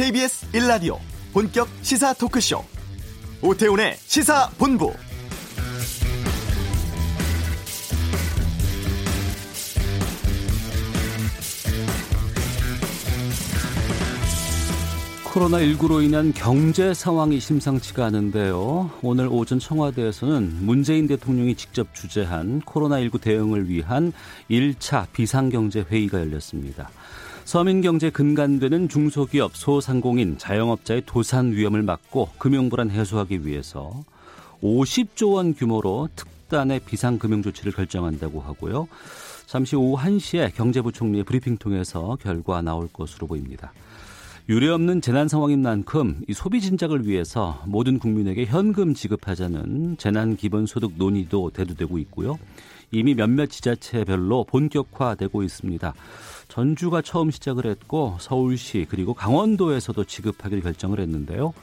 KBS 1라디오 본격 시사 토크쇼 오태훈의 시사본부 코로나19로 인한 경제 상황이 심상치가 않은데요. 오늘 오전 청와대에서는 문재인 대통령이 직접 주재한 코로나19 대응을 위한 1차 비상경제회의가 열렸습니다. 서민경제 근간되는 중소기업, 소상공인, 자영업자의 도산 위험을 막고 금융불안 해소하기 위해서 50조 원 규모로 특단의 비상금융 조치를 결정한다고 하고요. 잠시 오후 1시에 경제부총리의 브리핑 통해서 결과 나올 것으로 보입니다. 유례없는 재난 상황인 만큼 이 소비 진작을 위해서 모든 국민에게 현금 지급하자는 재난 기본 소득 논의도 대두되고 있고요. 이미 몇몇 지자체별로 본격화되고 있습니다. 전주가 처음 시작을 했고 서울시 그리고 강원도에서도 지급하기로 결정을 했는데요.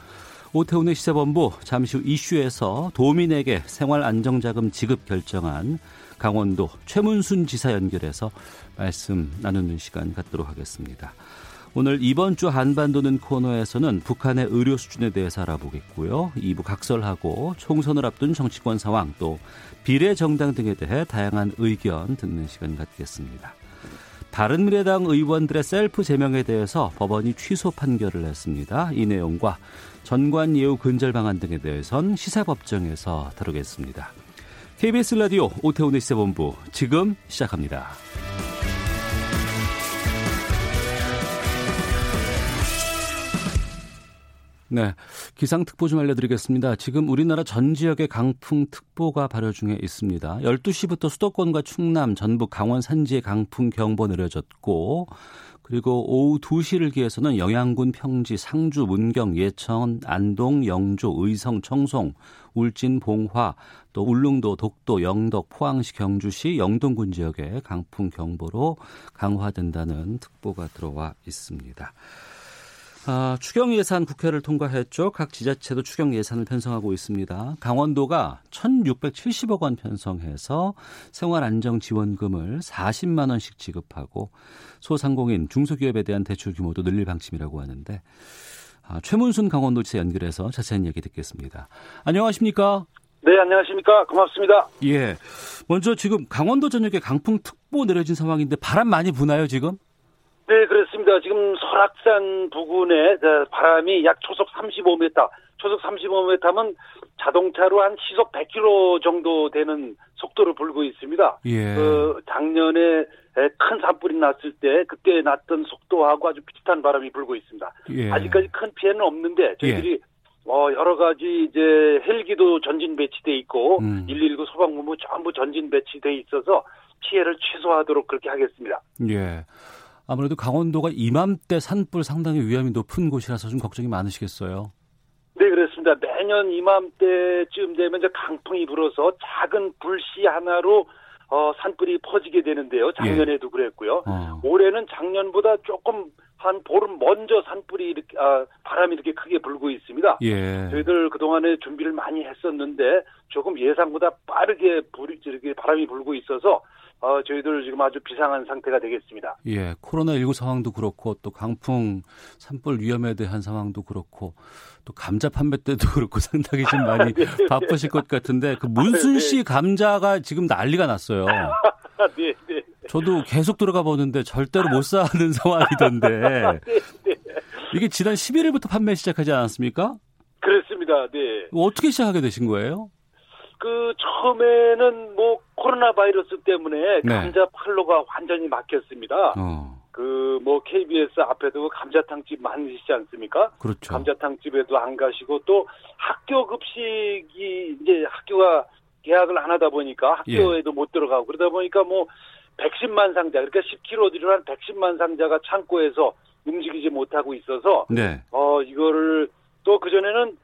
오태훈의 시사본부 잠시 후 이슈에서 도민에게 생활안정자금 지급 결정한 강원도 최문순 지사 연결해서 말씀 나누는 시간 갖도록 하겠습니다. 오늘 이번 주 한반도는 코너에서는 북한의 의료 수준에 대해서 알아보겠고요. 2부 각설하고 총선을 앞둔 정치권 상황 또 비례 정당 등에 대해 다양한 의견 듣는 시간 갖겠습니다. 바른미래당 의원들의 셀프 제명에 대해서 법원이 취소 판결을 했습니다. 이 내용과 전관 예우 근절 방안 등에 대해선 시사법정에서 다루겠습니다. KBS 라디오 오태훈의 시사본부 지금 시작합니다. 네. 기상특보 좀 알려드리겠습니다. 지금 우리나라 전 지역에 강풍특보가 발효 중에 있습니다. 12시부터 수도권과 충남, 전북, 강원 산지에 강풍경보 내려졌고, 그리고 오후 2시를 기해서는 영양군, 평지, 상주, 문경, 예천, 안동, 영주, 의성, 청송, 울진, 봉화, 또 울릉도, 독도, 영덕, 포항시, 경주시, 영동군 지역에 강풍경보로 강화된다는 특보가 들어와 있습니다. 아, 추경 예산 국회를 통과했죠. 각 지자체도 추경 예산을 편성하고 있습니다. 강원도가 1,670억 원 편성해서 생활 안정 지원금을 40만 원씩 지급하고 소상공인, 중소기업에 대한 대출 규모도 늘릴 방침이라고 하는데 아, 최문순 강원도지사 연결해서 자세한 얘기 듣겠습니다. 안녕하십니까? 네, 안녕하십니까? 고맙습니다. 예. 먼저 지금 강원도 전역에 강풍특보 내려진 상황인데 바람 많이 부나요, 지금? 네, 그 렇습니다. 지금 설악산 부근에 바람이 약 초속 35m, 초속 35m면 자동차로 한 시속 100km 정도 되는 속도로 불고 있습니다. 예. 그 작년에 큰 산불이 났을 때 그때 났던 속도하고 아주 비슷한 바람이 불고 있습니다. 예. 아직까지 큰 피해는 없는데 저희들이 예. 어, 여러 가지 이제 헬기도 전진 배치돼 있고 음. 119 소방본부 전부 전진 배치돼 있어서 피해를 최소화하도록 그렇게 하겠습니다. 예. 아무래도 강원도가 이맘때 산불 상당히 위험이 높은 곳이라서 좀 걱정이 많으시겠어요. 네, 그렇습니다. 매년 이맘때쯤 되면 이제 강풍이 불어서 작은 불씨 하나로 어, 산불이 퍼지게 되는데요. 작년에도 그랬고요. 어. 올해는 작년보다 조금 한 보름 먼저 산불이 이렇게 아, 바람이 이렇게 크게 불고 있습니다. 예. 저희들 그 동안에 준비를 많이 했었는데 조금 예상보다 빠르게 불이 이렇게 바람이 불고 있어서 어, 저희들 지금 아주 비상한 상태가 되겠습니다. 예. 코로나19 상황도 그렇고 또 강풍 산불 위험에 대한 상황도 그렇고 또 감자 판매 때도 그렇고 상당히 좀 많이 네, 바쁘실 것 같은데 그 문순 씨 감자가 지금 난리가 났어요. 네, 네. 저도 계속 들어가 보는데 절대로 못 사는 상황이던데 이게 지난 11일부터 판매 시작하지 않았습니까? 그렇습니다. 네. 어떻게 시작하게 되신 거예요? 그 처음에는 뭐 코로나 바이러스 때문에 네. 감자 팔로가 완전히 막혔습니다. 어, 그뭐 KBS 앞에도 감자탕집 많으시지 않습니까? 그렇죠. 감자탕집에도 안 가시고 또 학교 급식이 이제 학교가 계약을 안 하다 보니까 예. 학교에도 못 들어가고 그러다 보니까 뭐 110만 상자 그러니까 10kg 들어간 110만 상자가 창고에서 움직이지 못하고 있어서 네. 어 이거를 또 그전에는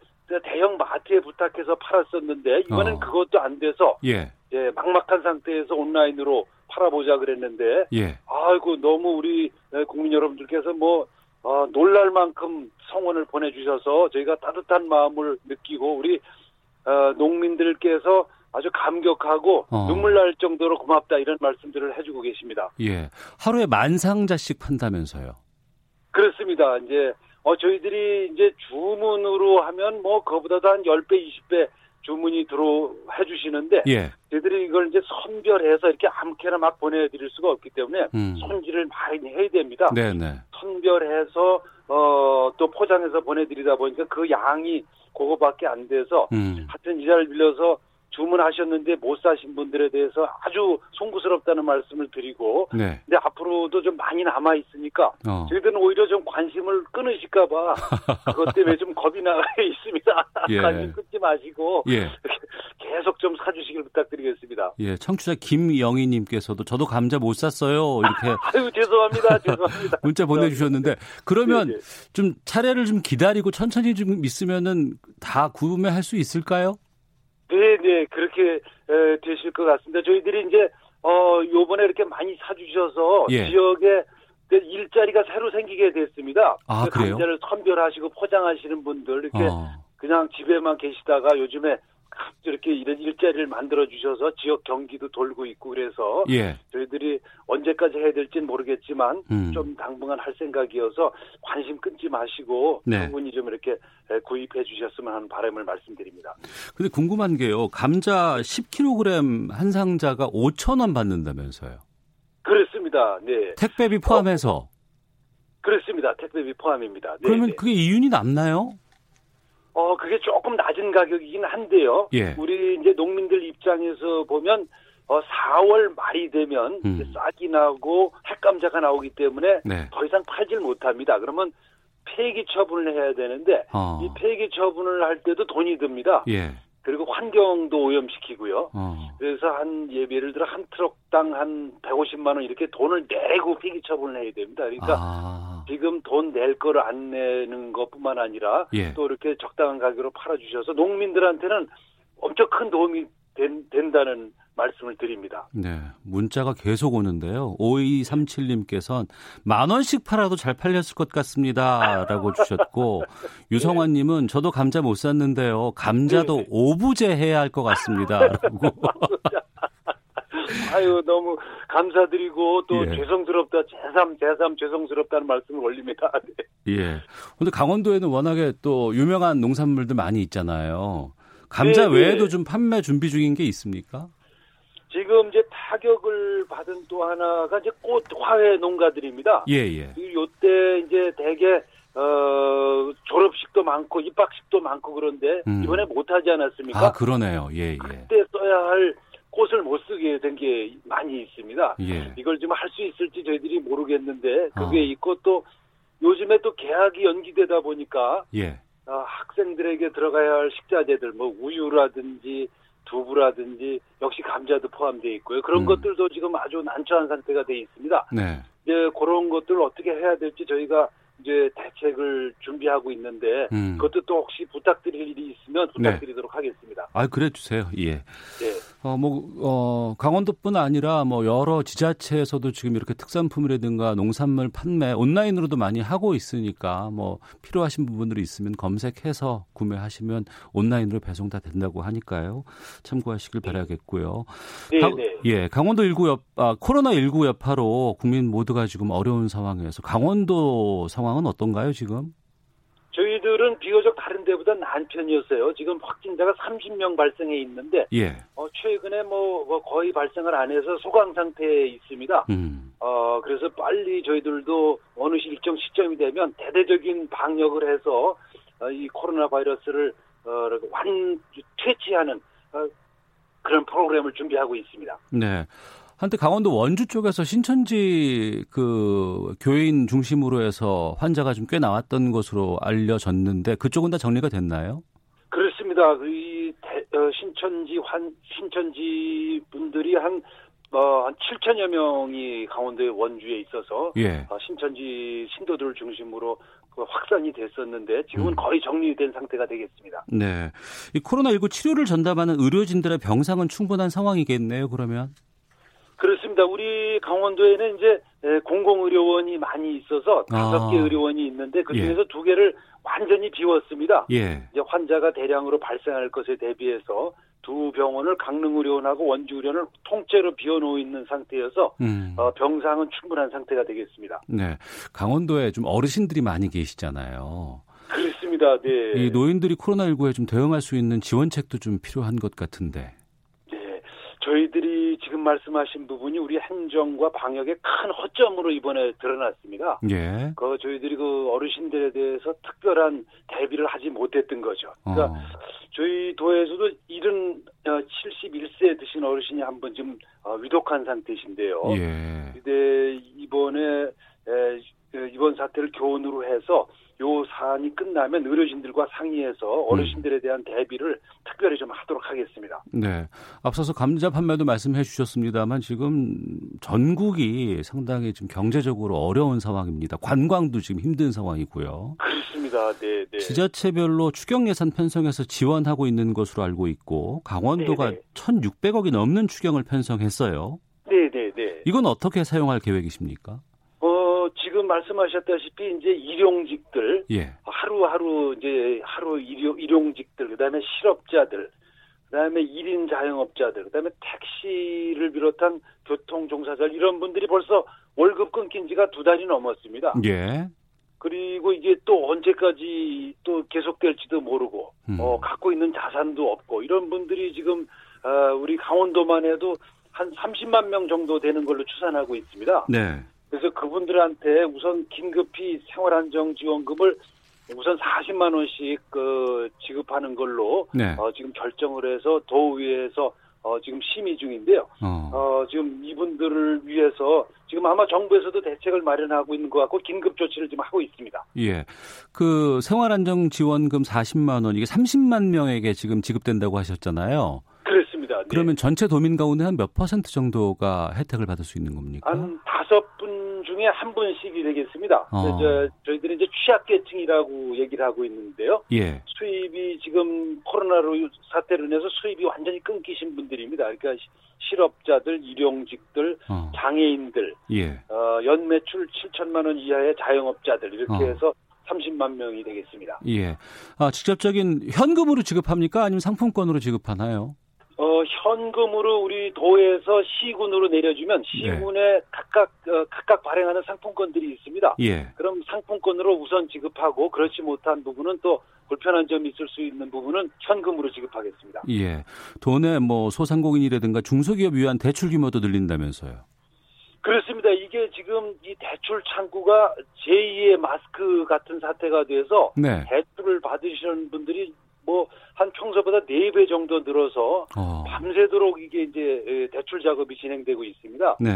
대형 마트에 부탁해서 팔았었는데 이번엔 어. 그것도 안 돼서 예. 이제 막막한 상태에서 온라인으로 팔아보자 그랬는데 예. 아이고 너무 우리 국민 여러분들께서 뭐 어, 놀랄 만큼 성원을 보내주셔서 저희가 따뜻한 마음을 느끼고 우리 어, 농민들께서 아주 감격하고 어. 눈물 날 정도로 고맙다 이런 말씀들을 해주고 계십니다. 예. 하루에 만 상자씩 판다면서요. 그렇습니다. 이제 어, 저희들이 이제 주문으로 하면 뭐, 그거보다도 한 10배, 20배 주문이 들어 해주시는데, 예. 저희들이 이걸 이제 선별해서 이렇게 아무렇게나 막 보내드릴 수가 없기 때문에, 음. 손질을 많이 해야 됩니다. 네네. 선별해서, 어, 또 포장해서 보내드리다 보니까 그 양이 그거밖에 안 돼서, 음. 하여튼 이 자리를 빌려서 주문하셨는데 못 사신 분들에 대해서 아주 송구스럽다는 말씀을 드리고, 네. 근데 앞으로도 좀 많이 남아 있으니까 어. 저희들은 오히려 좀 관심을 끊으실까 봐 그것 때문에 좀 겁이 나가 있습니다. 예. 관심 끊지 마시고 예. 계속 좀 사주시길 부탁드리겠습니다. 예. 청취자 김영희 님께서도 저도 감자 못 샀어요. 이렇게 아유 죄송합니다. 죄송합니다. 문자 보내 주셨는데 그러면 네, 좀 차례를 좀 기다리고 천천히 좀 있으면은 다 구매할 수 있을까요? 네, 네 그렇게 에, 되실 것 같습니다. 저희들이 이제 어 요번에 이렇게 많이 사주셔서 예. 지역에 그 일자리가 새로 생기게 됐습니다. 아, 그 그래요? 감자를 선별하시고 포장하시는 분들 이렇게 어. 그냥 집에만 계시다가 요즘에 이렇게 이런 일자리를 만들어 주셔서 지역 경기도 돌고 있고 그래서 예. 저희들이 언제까지 해야 될지는 모르겠지만 음. 좀 당분간 할 생각이어서 관심 끊지 마시고 네. 충분히 좀 이렇게 구입해 주셨으면 하는 바람을 말씀드립니다. 근데 궁금한 게요. 감자 10kg 한 상자가 5천 원 받는다면서요. 그렇습니다. 네. 택배비 포함해서. 그렇습니다. 택배비 포함입니다. 네, 그러면 네. 그게 이윤이 남나요? 어, 그게 조금 낮은 가격이긴 한데요. 예. 우리 이제 농민들 입장에서 보면 어, 4월 말이 되면 음. 싹이 나고 핵감자가 나오기 때문에 네. 더 이상 팔질 못합니다. 그러면 폐기 처분을 해야 되는데 어. 이 폐기 처분을 할 때도 돈이 듭니다. 예. 그리고 환경도 오염시키고요. 어. 그래서 한 예, 예를 들어 한 트럭당 한 150만 원 이렇게 돈을 내고 폐기 처분을 해야 됩니다. 그러니까 아. 지금 돈 낼 거를 안 내는 것뿐만 아니라 예. 또 이렇게 적당한 가격으로 팔아 주셔서 농민들한테는 엄청 큰 도움이 된, 된다는 말씀을 드립니다. 네. 문자가 계속 오는데요. 5237님께서는 만 원씩 팔아도 잘 팔렸을 것 같습니다. 라고 주셨고, 유성환님은 저도 감자 못 샀는데요. 감자도 네. 오부제 해야 할 것 같습니다. 라고. 아유 너무 감사드리고 또 예. 죄송스럽다 제삼 제삼 죄송스럽다는 말씀을 올립니다. 네. 예. 근데 강원도에는 워낙에 또 유명한 농산물들 많이 있잖아요. 감자 네, 네. 외에도 좀 판매 준비 중인 게 있습니까? 지금 이제 타격을 받은 또 하나가 이제 꽃 화훼 농가들입니다. 예, 예. 이 요때 이제 대개 어 졸업식도 많고 입학식도 많고 그런데 음. 이번에 못 하지 않았습니까? 아, 그러네요. 예, 예. 그때 써야 할 꽃을 못 쓰게 된 게 많이 있습니다. 예. 이걸 좀 할 수 있을지 저희들이 모르겠는데 그게 어. 있고 또 요즘에 또 개학이 연기되다 보니까 예. 어, 학생들에게 들어가야 할 식자재들 뭐 우유라든지 두부라든지 역시 감자도 포함되어 있고요. 그런 음. 것들도 지금 아주 난처한 상태가 돼 있습니다. 네. 이제 그런 것들을 어떻게 해야 될지 저희가 이제 대책을 준비하고 있는데 음. 그것도 또 혹시 부탁드릴 일이 있으면 부탁드리도록 하겠습니다. 아, 그래 주세요. 예. 네. 어, 뭐, 어, 강원도뿐 아니라 뭐 여러 지자체에서도 지금 이렇게 특산품이라든가 농산물 판매 온라인으로도 많이 하고 있으니까 뭐 필요하신 부분들이 있으면 검색해서 구매하시면 온라인으로 배송 다 된다고 하니까요. 참고하시길 바라겠고요. 네, 강- 네. 예, 강원도 19 여, 아, 코로나 19 여파로 국민 모두가 지금 어려운 상황에서 강원도 상황 은 어떤가요, 지금? 저희들은 비교적 다른 데보다 나은 편이었어요. 지금 확진자가 30명 발생해 있는데 예. 어, 최근에 뭐, 뭐 거의 발생을 안 해서 소강 상태에 있습니다. 음. 어, 그래서 빨리 저희들도 어느 시- 일정 시점이 되면 대대적인 방역을 해서 어, 이 코로나 바이러스를 어, 완 퇴치하는 어, 그런 프로그램을 준비하고 있습니다. 네. 한때 강원도 원주 쪽에서 신천지 그 교인 중심으로 해서 환자가 좀 꽤 나왔던 것으로 알려졌는데 그쪽은 다 정리가 됐나요? 그렇습니다. 대- 어, 신천지 환 신천지 분들이 한 어, 한 7천여 명이 강원도의 원주에 있어서 예. 어, 신천지 신도들을 중심으로 그 확산이 됐었는데 지금은 음. 거의 정리된 상태가 되겠습니다. 네. 이 코로나 19 치료를 전담하는 의료진들의 병상은 충분한 상황이겠네요, 그러면. 그렇습니다. 우리 강원도에는 이제 에, 공공의료원이 많이 있어서 다섯 아. 개 의료원이 있는데 그 예. 중에서 두 개를 완전히 비웠습니다. 예. 이제 환자가 대량으로 발생할 것에 대비해서 두 병원을 강릉의료원하고 원주의료원을 통째로 비워놓고 있는 상태여서 음. 어, 병상은 충분한 상태가 되겠습니다. 네, 강원도에 좀 어르신들이 많이 계시잖아요. 그렇습니다. 네. 이 노인들이 코로나19에 좀 대응할 수 있는 지원책도 좀 필요한 것 같은데. 저희들이 지금 말씀하신 부분이 우리 행정과 방역의 큰 허점으로 이번에 드러났습니다. 예. 그 저희들이 그 어르신들에 대해서 특별한 대비를 하지 못했던 거죠. 그러니까 어. 저희 도에서도 70, 71세 드신 어르신이 한 번 지금 어, 위독한 상태신데요. 예. 근데 이번에 이번 사태를 교훈으로 해서 요 사안이 끝나면 의료진들과 상의해서 어르신들에 대한 대비를 특별히 좀 하도록 하겠습니다. 네. 앞서서 감자 판매도 말씀해 주셨습니다만 지금 전국이 상당히 좀 경제적으로 어려운 상황입니다. 관광도 지금 힘든 상황이고요. 그렇습니다. 네, 네. 지자체별로 추경 예산 편성해서 지원하고 있는 것으로 알고 있고 강원도가 네, 네. 1,600억이 넘는 추경을 편성했어요. 네, 네, 네. 이건 어떻게 사용할 계획이십니까? 지금 말씀하셨다시피 이제 일용직들 예. 하루하루 이제 하루 일용, 일용직들 그다음에 실업자들 그다음에 1인 자영업자들 그다음에 택시를 비롯한 교통 종사자 이런 분들이 벌써 월급 끊긴 지가 두 달이 넘었습니다. 예. 그리고 이게 또 언제까지 또 계속될지도 모르고 음. 어, 갖고 있는 자산도 없고 이런 분들이 지금 어, 우리 강원도만 해도 한 30만 명 정도 되는 걸로 추산하고 있습니다. 네. 그래서 그분들한테 우선 긴급히 생활안정지원금을 우선 40만 원씩 그 지급하는 걸로 네. 어, 지금 결정을 해서 도의회에서 어, 지금 심의 중인데요. 어. 어. 지금 이분들을 위해서 지금 아마 정부에서도 대책을 마련하고 있는 것 같고 긴급 조치를 지금 하고 있습니다. 예. 그 생활안정지원금 40만 원 이게 30만 명에게 지금 지급된다고 하셨잖아요. 네. 그러면 전체 도민 가운데 한 몇 퍼센트 정도가 혜택을 받을 수 있는 겁니까? 한 다섯 분 중에 한 분씩이 되겠습니다. 어. 저, 저희들이 이제 취약계층이라고 얘기를 하고 있는데요. 예. 수입이 지금 코로나로 사태로 인해서 수입이 완전히 끊기신 분들입니다. 그러니까 실업자들, 일용직들, 어. 장애인들, 예. 어, 연매출 7천만 원 이하의 자영업자들 이렇게 어. 해서 30만 명이 되겠습니다. 예. 아, 직접적인 현금으로 지급합니까? 아니면 상품권으로 지급하나요? 어, 현금으로 우리 도에서 시군으로 내려주면 시군에 네. 각각 어, 각각 발행하는 상품권들이 있습니다. 예. 그럼 상품권으로 우선 지급하고 그렇지 못한 부분은 또 불편한 점이 있을 수 있는 부분은 현금으로 지급하겠습니다. 예. 돈에 뭐 소상공인이라든가 중소기업 위한 대출 규모도 늘린다면서요. 그렇습니다. 이게 지금 이 대출 창구가 제2의 마스크 같은 사태가 돼서 네. 대출을 받으시는 분들이 뭐 한 평소보다 4배 정도 늘어서 어. 밤새도록 이게 이제 대출 작업이 진행되고 있습니다. 네.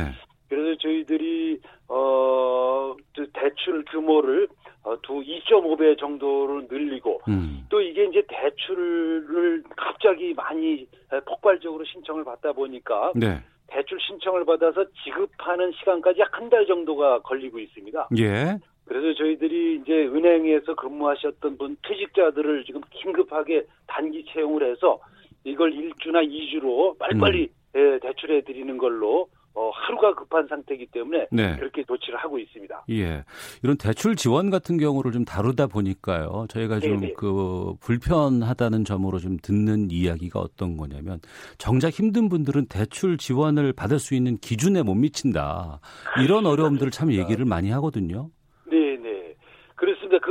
그래서 저희들이 어 대출 규모를 어, 두 2.5배 정도로 늘리고 음. 또 이게 이제 대출을 갑자기 많이 폭발적으로 신청을 받다 보니까 네. 대출 신청을 받아서 지급하는 시간까지 한 달 정도가 걸리고 있습니다. 예. 그래서 저희들이 이제 은행에서 근무하셨던 분 퇴직자들을 지금 긴급하게 단기 채용을 해서 이걸 1주나 2주로 빨리빨리 음. 대출해 드리는 걸로 어, 하루가 급한 상태이기 때문에 네. 그렇게 조치를 하고 있습니다. 예. 이런 대출 지원 같은 경우를 좀 다루다 보니까요. 저희가 좀 그 불편하다는 점으로 좀 듣는 이야기가 어떤 거냐면 정작 힘든 분들은 대출 지원을 받을 수 있는 기준에 못 미친다. 이런 어려움들을 참 얘기를 많이 하거든요.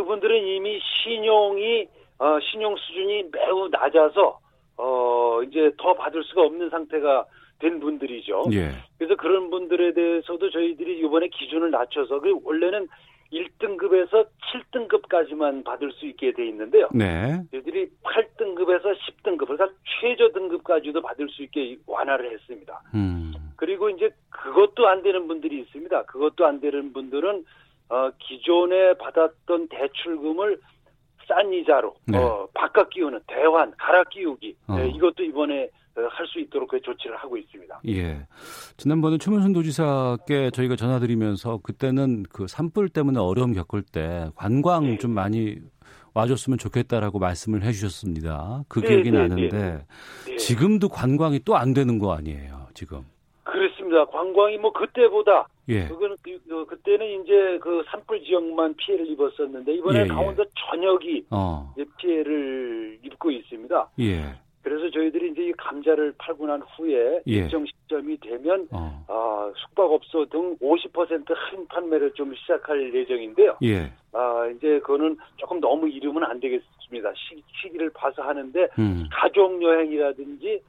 그분들은 이미 신용이 어, 신용 수준이 매우 낮아서 어, 이제 더 받을 수가 없는 상태가 된 분들이죠. 예. 그래서 그런 분들에 대해서도 저희들이 이번에 기준을 낮춰서 그 원래는 1등급에서 7등급까지만 받을 수 있게 돼 있는데요. 네. 저희들이 8등급에서 10등급, 그러니까 최저 등급까지도 받을 수 있게 완화를 했습니다. 음. 그리고 이제 그것도 안 되는 분들이 있습니다. 그것도 안 되는 분들은 어, 기존에 받았던 대출금을 싼 이자로 네. 어, 바꿔 끼우는 대환, 갈아 끼우기 어. 네, 이것도 이번에 어, 할수 있도록 그 조치를 하고 있습니다. 예. 지난번에 최문순 도지사께 저희가 전화드리면서 그때는 그 산불 때문에 어려움 겪을 때 관광 네. 좀 많이 와줬으면 좋겠다라고 말씀을 해주셨습니다. 그 네, 기억이 네, 나는데 네. 지금도 관광이 또 안 되는 거 아니에요, 지금? 그렇습니다. 관광이 뭐 그때보다 예. 그거는 그, 그때는 이제 그 산불 지역만 피해를 입었었는데 이번에 예, 예. 강원도 전역이 어. 피해를 입고 있습니다. 예. 그래서 저희들이 이제 이 감자를 팔고 난 후에 예. 일정 시점이 되면 어. 아, 숙박업소 등 50% 할인 판매를 좀 시작할 예정인데요. 예. 아, 이제 그거는 조금 너무 이르면 안 되겠습니다. 시, 시기를 봐서 하는데 음. 가족 여행이라든지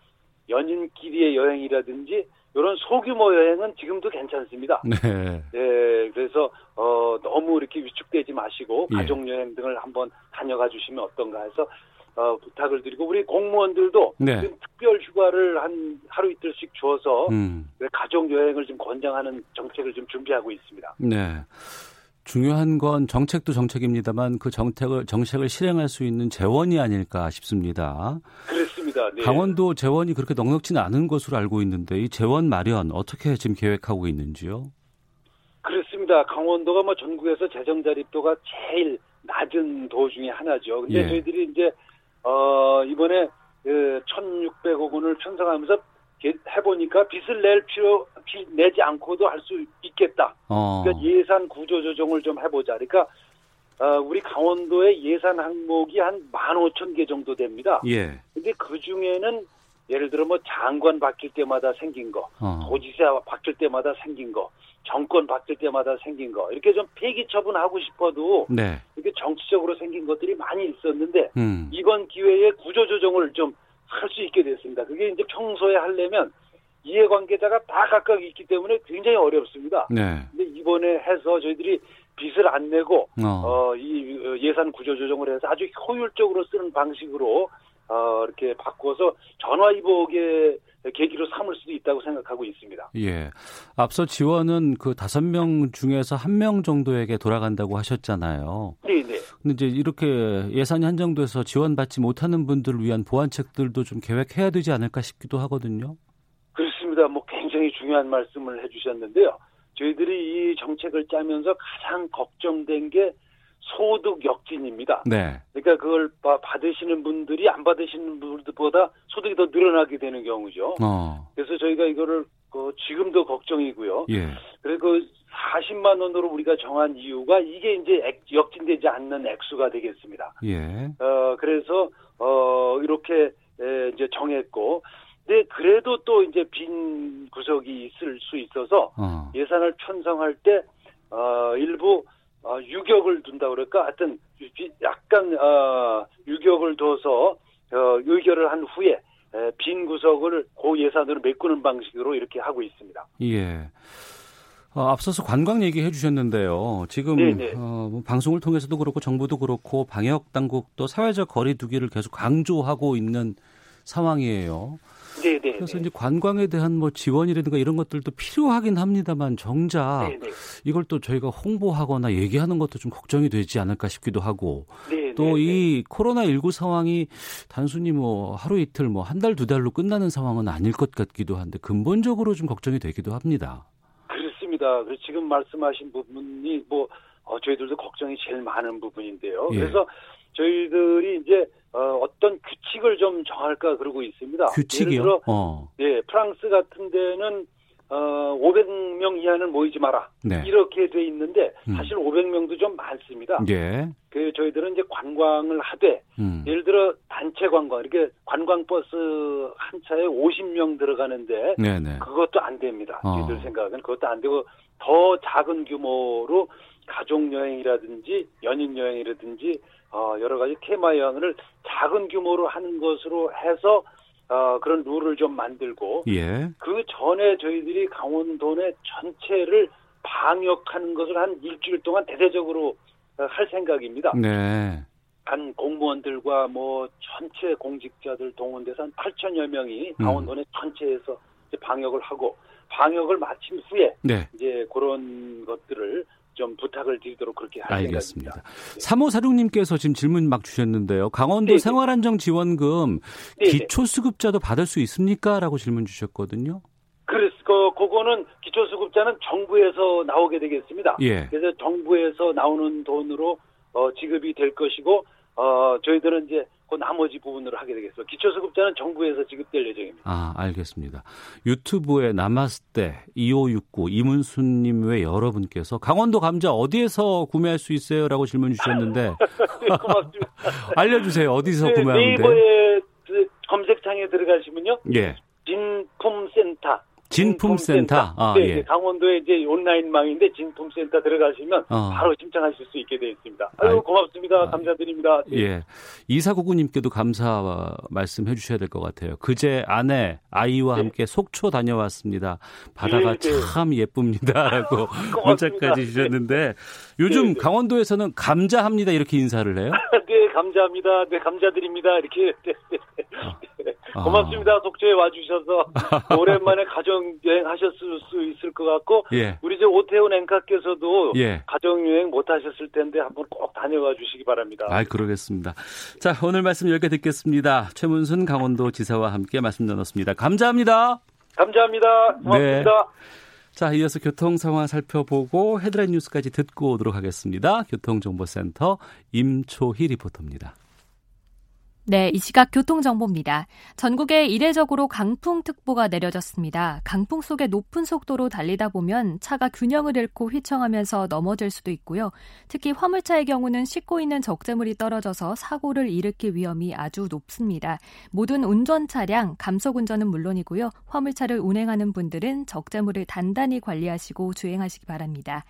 연인끼리의 여행이라든지 이런 소규모 여행은 지금도 괜찮습니다. 네. 네, 그래서 어, 너무 이렇게 위축되지 마시고 예. 가족 여행 등을 한번 다녀가 주시면 어떤가 해서 어, 부탁을 드리고 우리 공무원들도 네. 특별 휴가를 한 하루 이틀씩 줘서 음. 가족 여행을 좀 권장하는 정책을 좀 준비하고 있습니다. 네. 중요한 건 정책도 정책입니다만 그 정책을 정책을 실행할 수 있는 재원이 아닐까 싶습니다. 그렇 습니다. 네. 강원도 재원이 그렇게 넉넉지는 않은 것으로 알고 있는데 이 재원 마련 어떻게 지금 계획하고 있는지요? 그렇습니다. 강원도가 뭐 전국에서 재정 자립도가 제일 낮은 도 중에 하나죠. 근데 예. 저희들이 이제 어 이번에 그 1,600억 원을 편성하면서 게- 해보니까 빚을 낼 필요 빚 내지 않고도 할 수 있겠다. 어. 그러니까 예산 구조 조정을 좀 해보자. 그러니까 어, 우리 강원도의 예산 항목이 한 15,000개 정도 됩니다. 예. 근데 그 중에는 예를 들어 뭐 장관 바뀔 때마다 생긴 거, 어. 도지사 바뀔 때마다 생긴 거, 정권 바뀔 때마다 생긴 거, 이렇게 좀 폐기 처분하고 싶어도 네. 이렇게 정치적으로 생긴 것들이 많이 있었는데 음. 이번 기회에 구조 조정을 좀 할 수 있게 됐습니다. 그게 이제 평소에 하려면 이해관계자가 다 각각 있기 때문에 굉장히 어렵습니다. 네. 근데 이번에 해서 저희들이 빚을 안 내고 어. 어, 이 예산 구조 조정을 해서 아주 효율적으로 쓰는 방식으로 어, 이렇게 바꿔서 전화위복의 계기로 삼을 수도 있다고 생각하고 있습니다. 예. 앞서 지원은 그 다섯 명 중에서 한 명 정도에게 돌아간다고 하셨잖아요. 네, 네. 근데 이제 이렇게 예산이 한정돼서 지원받지 못하는 분들을 위한 보완책들도 좀 계획해야 되지 않을까 싶기도 하거든요. 그렇습니다. 뭐 굉장히 중요한 말씀을 해주셨는데요. 저희들이 이 정책을 짜면서 가장 걱정된 게 소득 역진입니다. 네. 그러니까 그걸 바- 받으시는 분들이 안 받으시는 분들보다 소득이 더 늘어나게 되는 경우죠. 어. 그래서 저희가 이거를 그 지금도 걱정이고요. 예. 그리고 그 40만 원으로 우리가 정한 이유가 이게 이제 액- 역진되지 않는 액수가 되겠습니다. 예. 어 그래서 어 이렇게 에, 이제 정했고, 근데 그래도 또 이제 빈 구석이 있을 수 있어서 어. 예산을 편성할 때 어, 일부 어, 유격을 둔다 그럴까? 하여튼 비- 약간 어, 유격을 둬서 어, 의결을 한 후에 에, 빈 구석을 고 예산으로 메꾸는 방식으로 이렇게 하고 있습니다. 예. 어, 앞서서 관광 얘기해 주셨는데요. 지금 네네. 어, 뭐 방송을 통해서도 그렇고 정부도 그렇고 방역 당국도 사회적 거리 두기를 계속 강조하고 있는 상황이에요. 네, 네. 그래서 네. 이제 관광에 대한 뭐 지원이라든가 이런 것들도 필요하긴 합니다만 정작 네, 네. 이걸 또 저희가 홍보하거나 얘기하는 것도 좀 걱정이 되지 않을까 싶기도 하고 네, 또. 이 코로나 19 상황이 단순히 뭐 하루 이틀 뭐 한 달 두 달로 끝나는 상황은 아닐 것 같기도 한데 근본적으로 좀 걱정이 되기도 합니다. 그렇습니다. 그래서 지금 말씀하신 부분이 뭐 어, 저희들도 걱정이 제일 많은 부분인데요. 예. 그래서 저희들이 이제 어, 떤 규칙을 좀 정할까 그러고 있습니다. 예를 규칙이요? 들어 어. 예, 프랑스 같은 데는 어, 500명 이하는 모이지 마라. 네. 이렇게 돼 있는데 음. 사실 500명도 좀 많습니다. 예. 그 저희들은 이제 관광을 하되 음. 예를 들어 단체 관광 이렇게 관광 버스 한 차에 50명 들어가는데 네, 네. 그것도 안 됩니다. 어. 저희들 생각은 그것도 안 되고 더 작은 규모로 가족 여행이라든지 연인 여행이라든지 어, 여러 가지 테마 여행을 작은 규모로 하는 것으로 해서 어, 그런 룰을 좀 만들고 예. 그 전에 저희들이 강원도 내 전체를 방역하는 것을 한 일주일 동안 대대적으로 어, 할 생각입니다. 네. 한 공무원들과 뭐 전체 공직자들 동원돼서 한 8천여 명이 음. 강원도 내 전체에서 방역을 하고 방역을 마친 후에 네. 이제 그런 것들을 좀 부탁을 드리도록 그렇게 할 알겠습니다. 생각입니다. 3호사육님께서 지금 질문 막 주셨는데요. 강원도 네네. 생활안정지원금 네네. 기초수급자도 받을 수 있습니까? 라고 질문 주셨거든요. 그래서 그, 그거는 기초수급자는 정부에서 나오게 되겠습니다. 예. 그래서 정부에서 나오는 돈으로 어, 지급이 될 것이고 어, 저희들은 이제 그 나머지 부분으로 하게 되겠습니다. 기초수급자는 정부에서 지급될 예정입니다. 아, 알겠습니다. 유튜브에 나마스테 2569 이문수님 외 여러분께서 강원도 감자 어디에서 구매할 수 있어요? 라고 질문 주셨는데 네, 고맙습니다. 알려주세요. 어디서 네, 구매하면 돼요? 네이버에 그 검색창에 들어가시면요. 예. 진품센터. 진품센터. 아, 네, 예. 네, 강원도에 이제 온라인망인데 진품센터 들어가시면 어. 바로 신청하실 수 있게 되어 있습니다. 아유, 고맙습니다. 아, 감사드립니다. 네. 예. 이사구구님께도 감사 말씀해 주셔야 될 것 같아요. 그제 아내, 아이와 네. 함께 속초 다녀왔습니다. 바다가 네, 네. 참 예쁩니다라고. 문자까지 주셨는데 요즘 네, 네. 강원도에서는 감자합니다 이렇게 인사를 해요? 네, 감사합니다. 네, 감사드립니다. 이렇게. 네, 네. 네. 아. 고맙습니다. 속초에 와주셔서 오랜만에 가정여행 하셨을 수 있을 것 같고 예. 우리 이제 오태훈 앵커께서도 예. 가정여행 못 하셨을 텐데 한번 꼭 다녀와 주시기 바랍니다. 아, 그러겠습니다. 자, 오늘 말씀 여기까지 듣겠습니다. 최문순 강원도 지사와 함께 말씀 나눴습니다. 감사합니다. 감사합니다. 고맙습니다. 자, 이어서 교통 상황 살펴보고 헤드라인 뉴스까지 듣고 오도록 하겠습니다. 교통정보센터 임초희 리포터입니다. 네, 이 시각 교통정보입니다. 전국에 이례적으로 강풍특보가 내려졌습니다. 강풍 속에 높은 속도로 달리다 보면 차가 균형을 잃고 휘청하면서 넘어질 수도 있고요. 특히 화물차의 경우는 싣고 있는 적재물이 떨어져서 사고를 일으킬 위험이 아주 높습니다. 모든 운전 차량, 감속 운전은 물론이고요. 화물차를 운행하는 분들은 적재물을 단단히 관리하시고 주행하시기 바랍니다.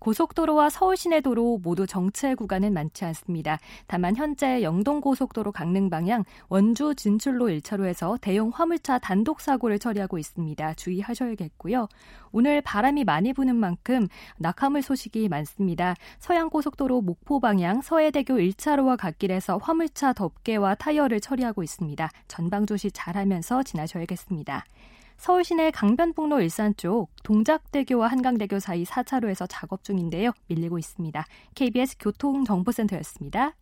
고속도로와 서울 시내도로 모두 정체 구간은 많지 않습니다. 다만 현재 영동고속도로 강릉 방향 원주 진출로 1차로에서 대형 화물차 단독 사고를 처리하고 있습니다. 주의하셔야겠고요. 오늘 바람이 많이 부는 만큼 낙하물 소식이 많습니다. 서양고속도로 목포 방향 서해대교 1차로와 갓길에서 화물차 덮개와 타이어를 처리하고 있습니다. 전방 조시 잘하면서 지나셔야겠습니다. 서울 시내 강변북로 일산 쪽 동작대교와 한강대교 사이 4차로에서 작업 중인데요. 밀리고 있습니다. KBS 교통정보센터였습니다.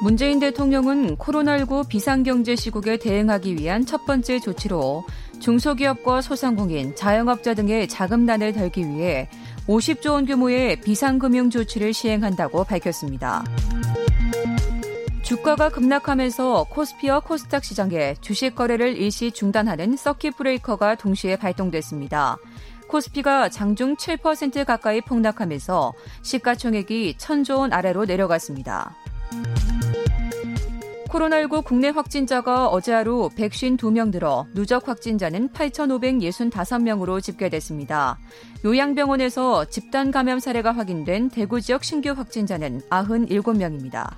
문재인 대통령은 코로나19 비상경제 시국에 대응하기 위한 첫 번째 조치로 중소기업과 소상공인, 자영업자 등의 자금난을 덜기 위해 50조 원 규모의 비상금융 조치를 시행한다고 밝혔습니다. 주가가 급락하면서 코스피와 코스닥 시장에 주식 거래를 일시 중단하는 서킷 브레이커가 동시에 발동됐습니다. 코스피가 장중 7% 가까이 폭락하면서 시가총액이 1000조 원 아래로 내려갔습니다. 코로나19 국내 확진자가 어제 하루 152명 늘어 누적 확진자는 8,565명으로 집계됐습니다. 요양병원에서 집단 감염 사례가 확인된 대구 지역 신규 확진자는 97명입니다.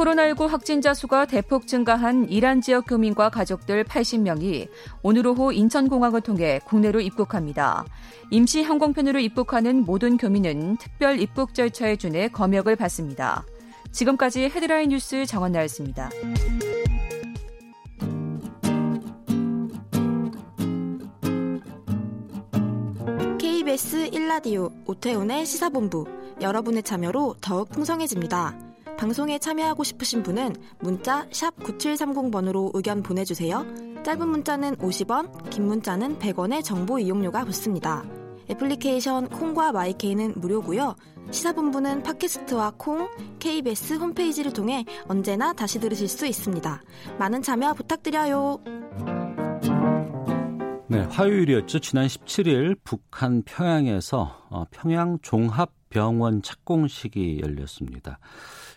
코로나19 확진자 수가 대폭 증가한 이란 지역 교민과 가족들 80명이 오늘 오후 인천공항을 통해 국내로 입국합니다. 임시 항공편으로 입국하는 모든 교민은 특별 입국 절차에 준해 검역을 받습니다. 지금까지 헤드라인 뉴스 정원나였습니다. KBS 1라디오 오태훈의 시사본부 여러분의 참여로 더욱 풍성해집니다. 방송에 참여하고 싶으신 분은 문자 9730번으로 의견 보내주세요. 짧은 문자는 50원, 긴 문자는 100원의 정보 이용료가 붙습니다. 애플리케이션 콩과 마이케이는 무료고요. 시사본부는 팟캐스트와 콩, KBS 홈페이지를 통해 언제나 다시 들으실 수 있습니다. 많은 참여 부탁드려요. 네, 화요일이었죠. 지난 17일 북한 평양에서 어, 평양 종합병원 착공식이 열렸습니다.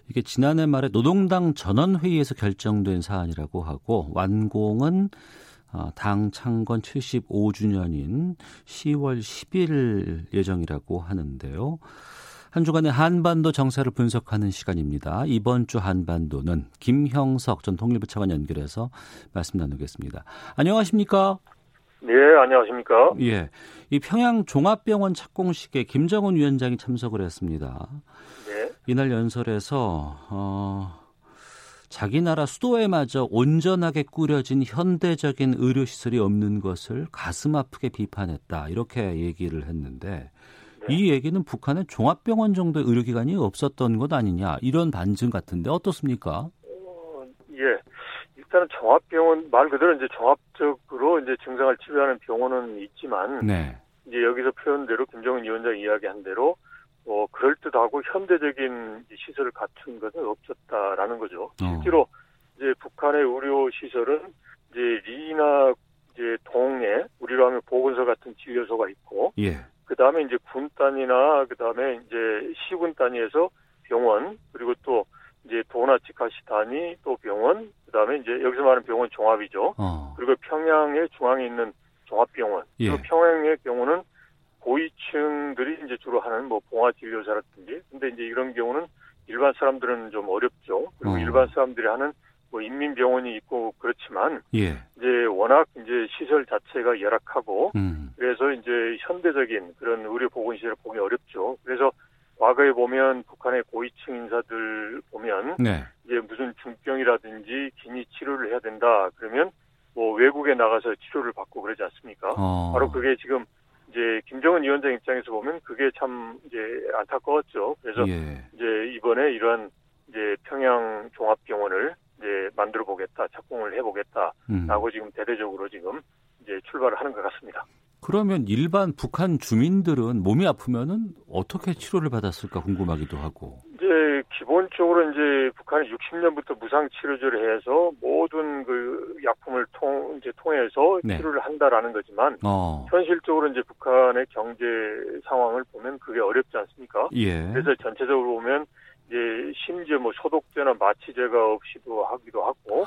이게 지난해 말에 노동당 전원회의에서 결정된 사안이라고 하고 완공은 어, 당 창건 75주년인 10월 10일 예정이라고 하는데요. 한 주간의 한반도 정세를 분석하는 시간입니다. 이번 주 한반도는 김형석 전 통일부 차관 연결해서 말씀 나누겠습니다. 안녕하십니까? 네, 안녕하십니까? 예. 이 평양 종합병원 착공식에 김정은 위원장이 참석을 했습니다. 네. 이날 연설에서 어 자기 나라 수도에마저 온전하게 꾸려진 현대적인 의료 시설이 없는 것을 가슴 아프게 비판했다. 이렇게 얘기를 했는데 이 얘기는 북한에 종합병원 정도의 의료기관이 없었던 것 아니냐 이런 반증 같은데 어떻습니까? 어, 예. 일단은 종합병원 말 그대로 이제 종합적으로 이제 증상을 치료하는 병원은 있지만 네. 이제 여기서 표현대로 김정은 위원장 이야기한 대로 어 그럴 듯하고 현대적인 시설을 갖춘 것은 없었다라는 거죠. 어. 실제로 이제 북한의 의료 시설은 이제 리나 이제 동에 우리로 하면 보건소 같은 진료소가 있고 예. 그 다음에 이제 군 단위나 그 다음에 이제 시군 단위에서 병원 그리고 또 이제 도나 치카시단이 또 병원 그 다음에 이제 여기서 말하는 병원 종합이죠. 어. 그리고 평양의 중앙에 있는 종합병원. 예. 그리고 평양의 경우는 고위층 들이 이제 주로 하는 뭐 봉화 진료사라든지 근데 이제 이런 경우는 일반 사람들은 좀 어렵죠. 그리고 어. 일반 사람들이 하는 뭐 인민병원이 있고 그렇지만 예. 이제 워낙 이제 시설 자체가 열악하고 음. 그래서 이제 현대적인 그런 의료 보건 시설을 보기 어렵죠. 그래서 과거에 보면 북한의 고위층 인사들 보면 네. 이제 무슨 중병이라든지 긴이 치료를 해야 된다 그러면 뭐 외국에 나가서 치료를 받고 그러지 않습니까? 어. 바로 그게 지금 이제 김정은 위원장 입장에서 보면 그게 참 이제 안타까웠죠. 그래서 예. 이제 이번에 이러한 이제 평양 종합병원을 이제 만들어 보겠다, 착공을 해보겠다라고 음. 지금 대대적으로 지금 이제 출발을 하는 것 같습니다. 그러면 일반 북한 주민들은 몸이 아프면은 어떻게 치료를 받았을까 궁금하기도 하고. 이제 기본적으로 이제 북한이 60년부터 무상 치료제를 해서 모든 그 약품을 통 이제 통해서 네. 치료를 한다라는 거지만 어. 현실적으로 이제 북한의 경제 상황을 보면 그게 어렵지 않습니까? 예. 그래서 전체적으로 보면 이제 심지어 뭐 소독제나 마취제가 없이도 하기도 하고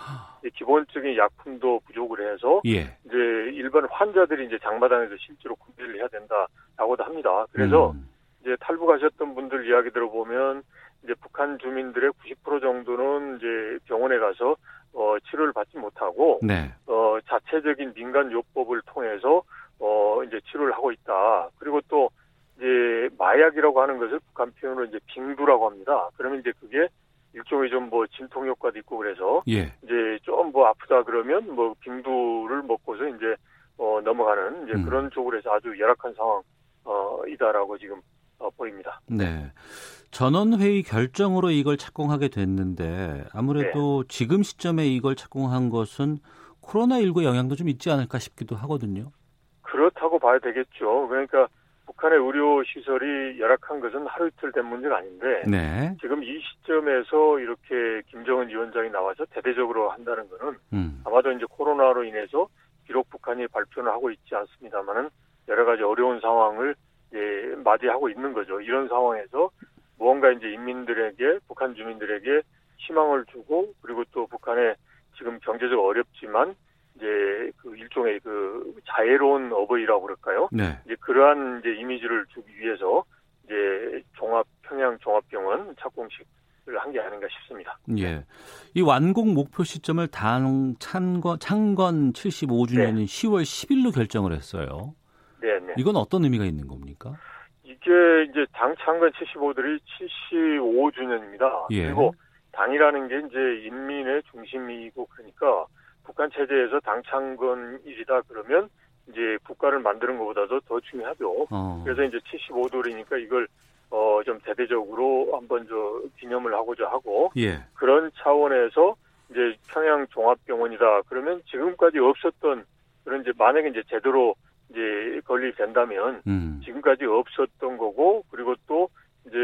기본적인 약품도 부족을 해서 예. 이제 일반 환자들이 이제 장마당에서 실제로 구매를 해야 된다라고도 합니다. 그래서 음. 이제 탈북하셨던 분들 이야기 들어보면 이제 북한 주민들의 90% 정도는 이제 병원에 가서 어 치료를 받지 못하고 네. 어 자체적인 민간 요법을 통해서 어 이제 치료를 하고 있다. 그리고 또 이제 마약이라고 하는 것을 북한 표현으로 이제 빙두라고 합니다. 그러면 이제 그게 일종의 좀 뭐 진통 효과도 있고 그래서 예. 이제 좀 뭐 아프다 그러면 뭐 빙두를 먹고서 이제 어 넘어가는 이제 음. 그런 쪽으로 해서 아주 열악한 상황 어 이다라고 지금 어 보입니다. 네. 전원회의 결정으로 이걸 착공하게 됐는데 아무래도 네. 지금 시점에 이걸 착공한 것은 코로나19 영향도 좀 있지 않을까 싶기도 하거든요. 그렇다고 봐야 되겠죠. 그러니까 북한의 의료 시설이 열악한 것은 하루 이틀 된 문제가 아닌데 네. 지금 이 시점에서 이렇게 김정은 위원장이 나와서 대대적으로 한다는 것은 음. 아마도 이제 코로나로 인해서 비록 북한이 발표는 하고 있지 않습니다만은 여러 가지 어려운 상황을 예, 맞이하고 있는 거죠. 이런 상황에서 무언가 이제 인민들에게 북한 주민들에게 희망을 주고 그리고 또 북한의 지금 경제적 어렵지만 이제 그 일종의 그 자애로운 어버이라고 그럴까요? 네. 이제 그러한 이제 이미지를 주기 위해서 이제 종합 평양 종합병원 착공식을 한 게 아닌가 싶습니다. 예. 이 완공 목표 시점을 당 창건 창건 75주년인 10월 10일로 결정을 했어요. 네, 네. 이건 어떤 의미가 있는 겁니까? 이게 이제 당 창건 75들이 75주년입니다. 예. 그리고 당이라는 게 이제 인민의 중심이고 그러니까 북한 체제에서 당 창건일이다 그러면 이제 국가를 만드는 것보다도 더 중요하죠. 어. 그래서 이제 75돌이니까 이걸 어 좀 대대적으로 한번 저 기념을 하고자 하고 예. 그런 차원에서 이제 평양 종합병원이다 그러면 지금까지 없었던 그런 이제 만약에 이제 제대로 이제 건립된다면 음. 지금까지 없었던 거고 그리고 또 이제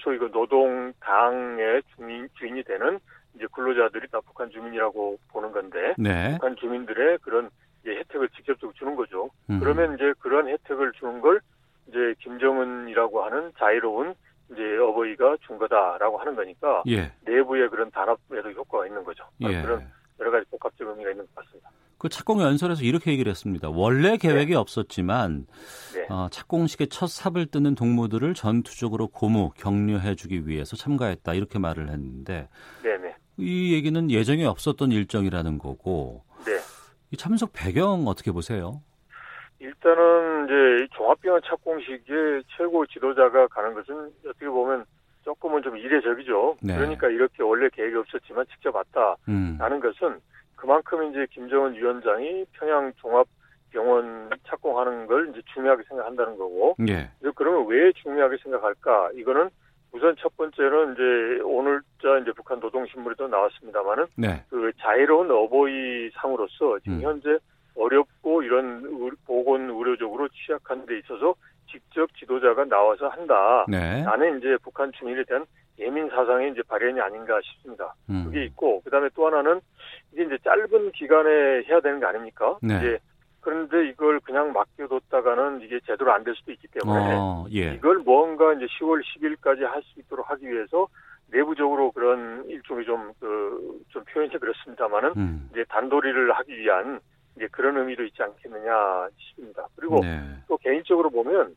소위 그 노동당의 주인 주인이 되는 이제 근로자들이 다 북한 주민이라고 보는 건데 네. 북한 주민들의 그런 혜택을 직접적으로 주는 거죠. 음. 그러면 이제 그런 혜택을 주는 걸 이제 김정은이라고 하는 자유로운 이제 어버이가 준 거다라고 하는 거니까 예. 내부의 그런 단합에도 효과가 있는 거죠. 예. 그런 여러 가지 복합적 의미가 있는 것 같습니다. 그 착공 연설에서 이렇게 얘기를 했습니다. 원래 계획이 없었지만 네. 어, 착공식에 첫 삽을 뜨는 동무들을 전투적으로 고무 격려해주기 위해서 참가했다 이렇게 말을 했는데 네네. 이 얘기는 예정에 없었던 일정이라는 거고 네. 이 참석 배경 어떻게 보세요? 일단은 이제 이 종합병원 착공식에 최고 지도자가 가는 것은 어떻게 보면 조금은 좀 이례적이죠. 네. 그러니까 이렇게 원래 계획이 없었지만 직접 왔다라는 음. 것은 그만큼 이제 김정은 위원장이 평양 종합 병원 착공하는 걸 이제 중요하게 생각한다는 거고. 예. 그러면 왜 중요하게 생각할까? 이거는 우선 첫 번째는 이제 오늘자 이제 북한 노동신문에도 나왔습니다만은 네. 그 자유로운 어버이 상으로서 지금 음. 현재 어렵고 이런 의- 보건 의료적으로 취약한 데 있어서 직접 지도자가 나와서 한다. 네. 나는 이제 북한 주민에 대한 예민 사상의 이제 발현이 아닌가 싶습니다. 음. 그게 있고 그다음에 또 하나는 이게 이제 짧은 기간에 해야 되는 거 아닙니까? 네. 이제 그런데 이걸 그냥 맡겨뒀다가는 이게 제대로 안 될 수도 있기 때문에 어, 예. 이걸 뭔가 이제 10월 10일까지 할 수 있도록 하기 위해서 내부적으로 그런 일종의 좀, 그, 좀 표현이 그렇습니다만은 음. 이제 단도리를 하기 위한 이제 그런 의미도 있지 않겠느냐 싶습니다. 그리고 네. 또 개인적으로 보면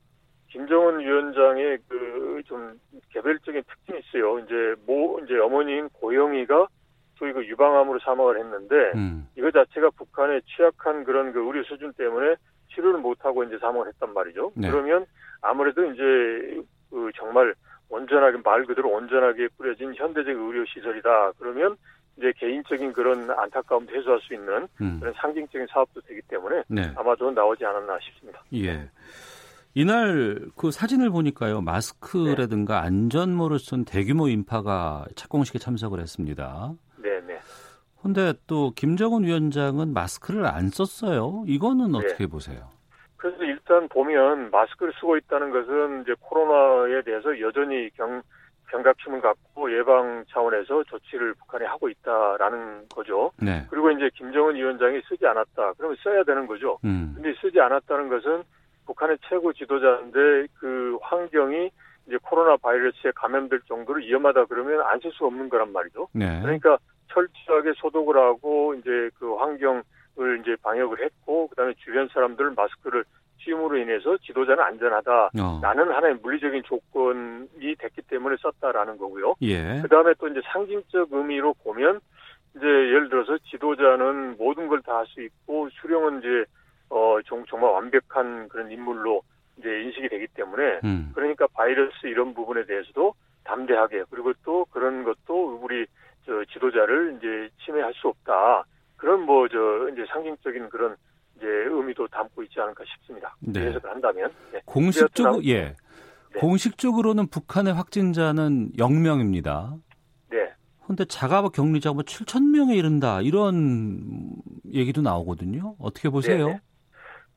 김정은 위원장의 그 좀 개별적인 특징이 있어요. 이제 모 이제 어머니인 고영희가 소위 그 유방암으로 사망을 했는데 음. 이거 자체가 북한의 취약한 그런 그 의료 수준 때문에 치료를 못하고 이제 사망을 했단 말이죠. 네. 그러면 아무래도 이제 그 정말 온전하게 말 그대로 온전하게 꾸려진 현대적 의료 시설이다. 그러면 이제 개인적인 그런 안타까움도 해소할 수 있는 음. 그런 상징적인 사업도 되기 때문에 네. 아마도 나오지 않았나 싶습니다. 예. 이날 그 사진을 보니까요 마스크라든가 안전모를 쓴 대규모 인파가 착공식에 참석을 했습니다. 네, 네. 근데 또 김정은 위원장은 마스크를 안 썼어요. 이거는 네. 어떻게 보세요? 그래서 일단 보면 마스크를 쓰고 있다는 것은 이제 코로나에 대해서 여전히 경, 경각심을 갖고 예방 차원에서 조치를 북한이 하고 있다라는 거죠. 네. 그리고 이제 김정은 위원장이 쓰지 않았다. 그러면 써야 되는 거죠. 음. 근데 쓰지 않았다는 것은 북한의 최고 지도자인데 그 환경이 이제 코로나 바이러스에 감염될 정도로 위험하다 그러면 안 쓸 수 없는 거란 말이죠. 네. 그러니까 철저하게 소독을 하고 이제 그 환경을 이제 방역을 했고 그다음에 주변 사람들 마스크를 씌움으로 인해서 지도자는 안전하다. 어. 라는 하나의 물리적인 조건이 됐기 때문에 썼다라는 거고요. 예. 그 다음에 또 이제 상징적 의미로 보면 이제 예를 들어서 지도자는 모든 걸 다 할 수 있고 수령은 이제 어 정, 정말 완벽한 그런 인물로 이제 인식이 되기 때문에 음. 그러니까 바이러스 이런 부분에 대해서도 담대하게 그리고 또 그런 것도 우리 저 지도자를 이제 침해할 수 없다. 그런 뭐 저 이제 상징적인 그런 이제 의미도 담고 있지 않을까 싶습니다. 네. 해석을 한다면. 네. 공식적으로 예. 네. 공식적으로는 북한의 확진자는 0명입니다. 네. 근데 자가 격리자가 뭐 7천 명에 이른다 이런 얘기도 나오거든요. 어떻게 보세요? 네네.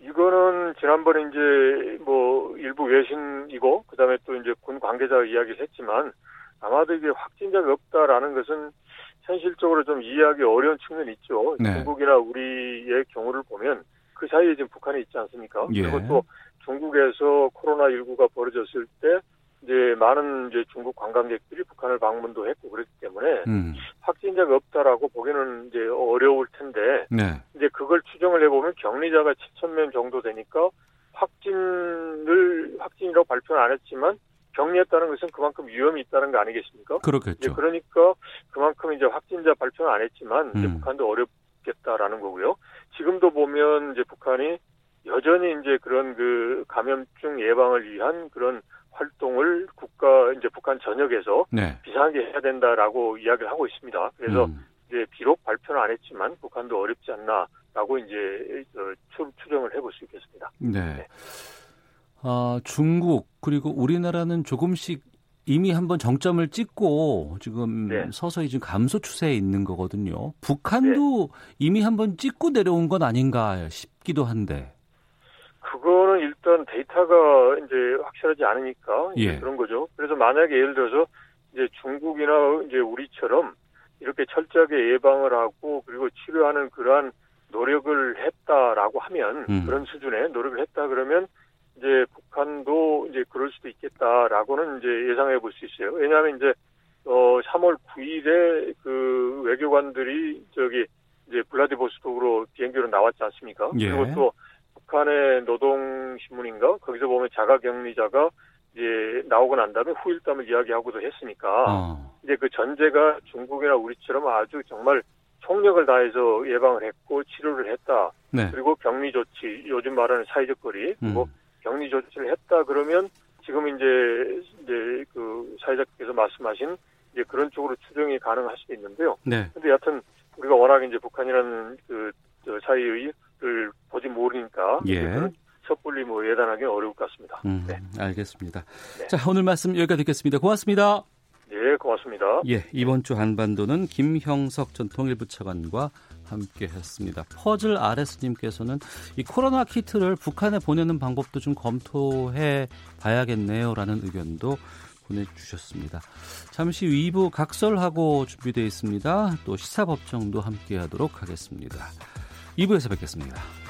이거는 지난번에 이제 뭐 일부 외신이고 그다음에 또 이제 군 관계자가 이야기를 했지만 아마도 이게 확진자가 없다라는 것은 현실적으로 좀 이해하기 어려운 측면이 있죠. 네. 중국이나 우리의 경우를 보면 그 사이에 지금 북한이 있지 않습니까? 예. 그리고 또 중국에서 코로나 19가 벌어졌을 때 이제 많은 이제 중국 관광객들이 북한을 방문도 했고 그렇기 때문에 음. 확진자가 없다라고 보기는 이제 어려울 텐데 네. 이제 그걸 추정을 해보면 격리자가 7천 명 정도 되니까 확진을 확진이라고 발표는 안 했지만 격리했다는 것은 그만큼 위험이 있다는 거 아니겠습니까? 그렇겠죠. 그러니까 그만큼 이제 확진자 발표는 안 했지만 이제 음. 북한도 어렵겠다라는 거고요. 지금도 보면 이제 북한이 여전히 이제 그런 그 감염증 예방을 위한 그런 활동을 국가 이제 북한 전역에서 네. 비상하게 해야 된다라고 이야기를 하고 있습니다. 그래서 음. 이제 비록 발표는 안 했지만 북한도 어렵지 않나라고 이제 어, 추, 추정을 해볼 수 있겠습니다. 네. 아, 중국 그리고 우리나라는 조금씩 이미 한번 정점을 찍고 지금 네. 서서히 지금 감소 추세에 있는 거거든요. 북한도 이미 한번 찍고 내려온 건 아닌가 싶기도 한데. 그거는 일단 데이터가 이제 확실하지 않으니까 예. 그런 거죠. 그래서 만약에 예를 들어서 이제 중국이나 이제 우리처럼 이렇게 철저하게 예방을 하고 그리고 치료하는 그러한 노력을 했다라고 하면 음. 그런 수준의 노력을 했다 그러면 이제 북한도 이제 그럴 수도 있겠다라고는 이제 예상해 볼 수 있어요. 왜냐하면 이제 어 3월 9일에 그 외교관들이 저기 이제 블라디보스톡으로 비행기로 나왔지 않습니까? 예. 그리고 또 북한의 노동신문인가 거기서 보면 자가격리자가 이제 나오고 난 다음에 후일담을 이야기하고도 했으니까 어. 이제 그 전제가 중국이나 우리처럼 아주 정말 총력을 다해서 예방을 했고 치료를 했다. 네. 그리고 격리 조치, 요즘 말하는 사회적 거리, 그리고 음. 격리 조치를 했다 그러면 지금 이제 이제 그 사회자께서 말씀하신 이제 그런 쪽으로 추정이 가능할 수도 있는데요. 네. 근데 여하튼 우리가 워낙 이제 북한이라는 그저 사이의 를 보지 모르니까 예. 섣불리 뭐 예단하기는 어려울 것 같습니다. 음, 네. 알겠습니다. 네. 자, 오늘 말씀 여기까지 듣겠습니다. 고맙습니다. 네, 고맙습니다. 예, 이번 주 한반도는 김형석 전 통일부 차관과 함께 했습니다. 퍼즐 RS님께서는 이 코로나 키트를 북한에 보내는 방법도 좀 검토해 봐야겠네요 라는 의견도 보내주셨습니다. 잠시 2부 각설하고 준비되어 있습니다. 또 시사법정도 함께 하도록 하겠습니다. 2부에서 뵙겠습니다.